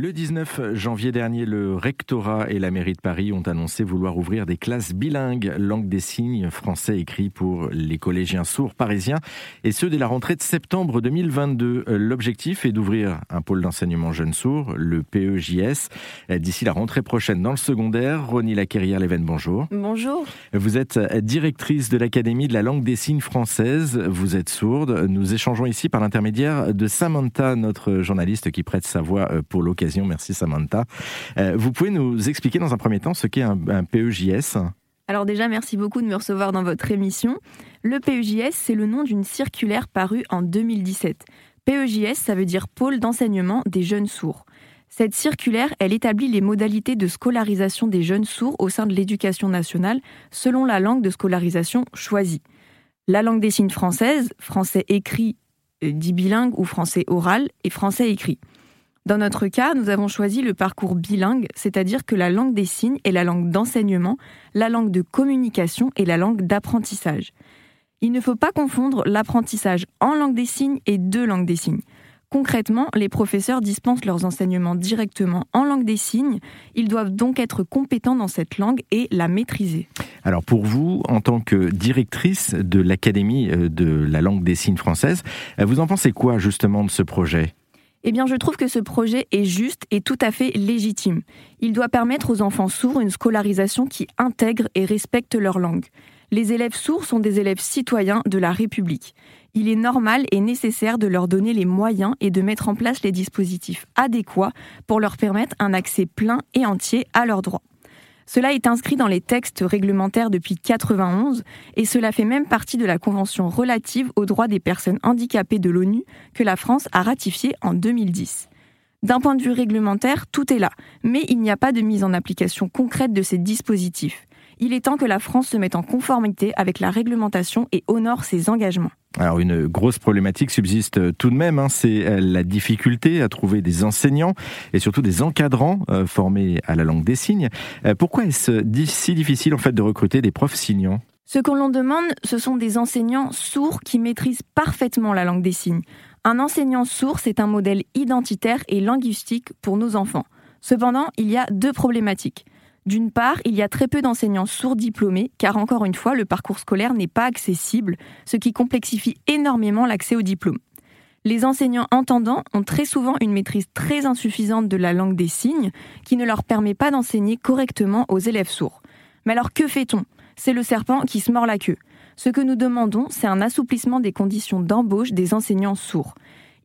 Le 19 janvier dernier, le rectorat et la mairie de Paris ont annoncé vouloir ouvrir des classes bilingues langue des signes français écrit pour les collégiens sourds parisiens et ceux dès la rentrée de septembre 2022. L'objectif est d'ouvrir un pôle d'enseignement jeunes sourds, le PEJS, d'ici la rentrée prochaine dans le secondaire. Ronnie Laquerrière-Leven, bonjour. Bonjour. Vous êtes directrice de l'Académie de la langue des signes française. Vous êtes sourde. Nous échangeons ici par l'intermédiaire de Samantha, notre journaliste qui prête sa voix pour l'occasion Merci Samantha. Euh, vous pouvez nous expliquer dans un premier temps ce qu'est un, PEJS alors déjà, merci beaucoup de me recevoir dans votre émission. Le PEJS, c'est le nom d'une circulaire parue en 2017. PEJS, ça veut dire Pôle d'enseignement des jeunes sourds. Cette circulaire, elle établit les modalités de scolarisation des jeunes sourds au sein de l'éducation nationale selon la langue de scolarisation choisie. La langue des signes française, français écrit euh, dit bilingue ou français oral et français écrit. Dans notre cas, nous avons choisi le parcours bilingue, c'est-à-dire que la langue des signes est la langue d'enseignement, la langue de communication et la langue d'apprentissage. Il ne faut pas confondre l'apprentissage en langue des signes et de langue des signes. Concrètement, les professeurs dispensent leurs enseignements directement en langue des signes. Ils doivent donc être compétents dans cette langue et la maîtriser. Alors pour vous, en tant que directrice de l'Académie euh, de la langue des signes française, euh, vous en pensez quoi justement de ce projet? Eh bien, je trouve que ce projet est juste et tout à fait légitime. Il doit permettre aux enfants sourds une scolarisation qui intègre et respecte leur langue. Les élèves sourds sont des élèves citoyens de la République. Il est normal et nécessaire de leur donner les moyens et de mettre en place les dispositifs adéquats pour leur permettre un accès plein et entier à leurs droits. Cela est inscrit dans les textes réglementaires depuis 91 et cela fait même partie de la Convention relative aux droits des personnes handicapées de l'ONU que la France a ratifiée en 2010. D'un point de vue réglementaire, tout est là, mais il n'y a pas de mise en application concrète de ces dispositifs. Il est temps que la France se mette en conformité avec la réglementation et honore ses engagements. Alors une grosse problématique subsiste tout de même, hein, c'est euh, la difficulté à trouver des enseignants et surtout des encadrants euh, formés à la langue des signes. Euh, pourquoi est-ce si difficile en fait de recruter des profs signants? Ce qu'on l'on demande, ce sont des enseignants sourds qui maîtrisent parfaitement la langue des signes. Un enseignant sourd, c'est un modèle identitaire et linguistique pour nos enfants. Cependant, il y a deux problématiques. D'une part, il y a très peu d'enseignants sourds diplômés, car encore une fois, le parcours scolaire n'est pas accessible, ce qui complexifie énormément l'accès au diplôme. Les enseignants entendants ont très souvent une maîtrise très insuffisante de la langue des signes, qui ne leur permet pas d'enseigner correctement aux élèves sourds. Mais alors que fait-on? C'est le serpent qui se mord la queue. Ce que nous demandons, c'est un assouplissement des conditions d'embauche des enseignants sourds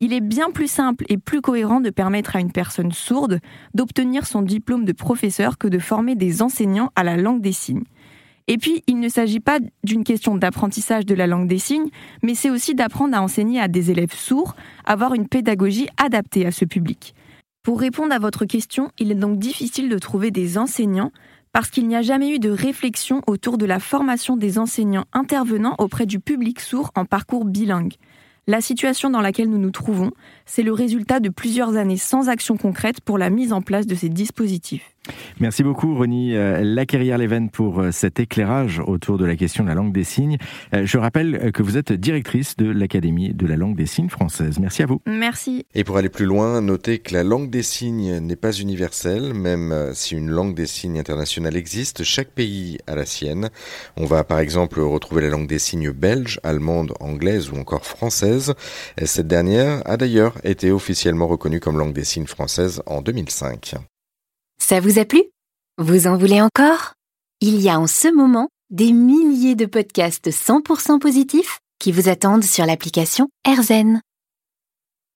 il est bien plus simple et plus cohérent de permettre à une personne sourde d'obtenir son diplôme de professeur que de former des enseignants à la langue des signes. Et puis, il ne s'agit pas d'une question d'apprentissage de la langue des signes, mais c'est aussi d'apprendre à enseigner à des élèves sourds, avoir une pédagogie adaptée à ce public. Pour répondre à votre question, il est donc difficile de trouver des enseignants parce qu'il n'y a jamais eu de réflexion autour de la formation des enseignants intervenant auprès du public sourd en parcours bilingue. La situation dans laquelle nous nous trouvons, c'est le résultat de plusieurs années sans action concrète pour la mise en place de ces dispositifs. Merci beaucoup, Ronnie euh, Laquerrière-Leven, pour euh, cet éclairage autour de la question de la langue des signes. Euh, je rappelle que vous êtes directrice de l'Académie de la langue des signes française. Merci à vous. Merci. Et pour aller plus loin, notez que la langue des signes n'est pas universelle, même si une langue des signes internationale existe, chaque pays a la sienne. On va par exemple retrouver la langue des signes belge, allemande, anglaise ou encore française. Cette dernière a d'ailleurs été officiellement reconnue comme langue des signes française en 2005. Ça vous a plu? Vous en voulez encore? Il y a en ce moment des milliers de podcasts 100% positifs qui vous attendent sur l'application AirZen.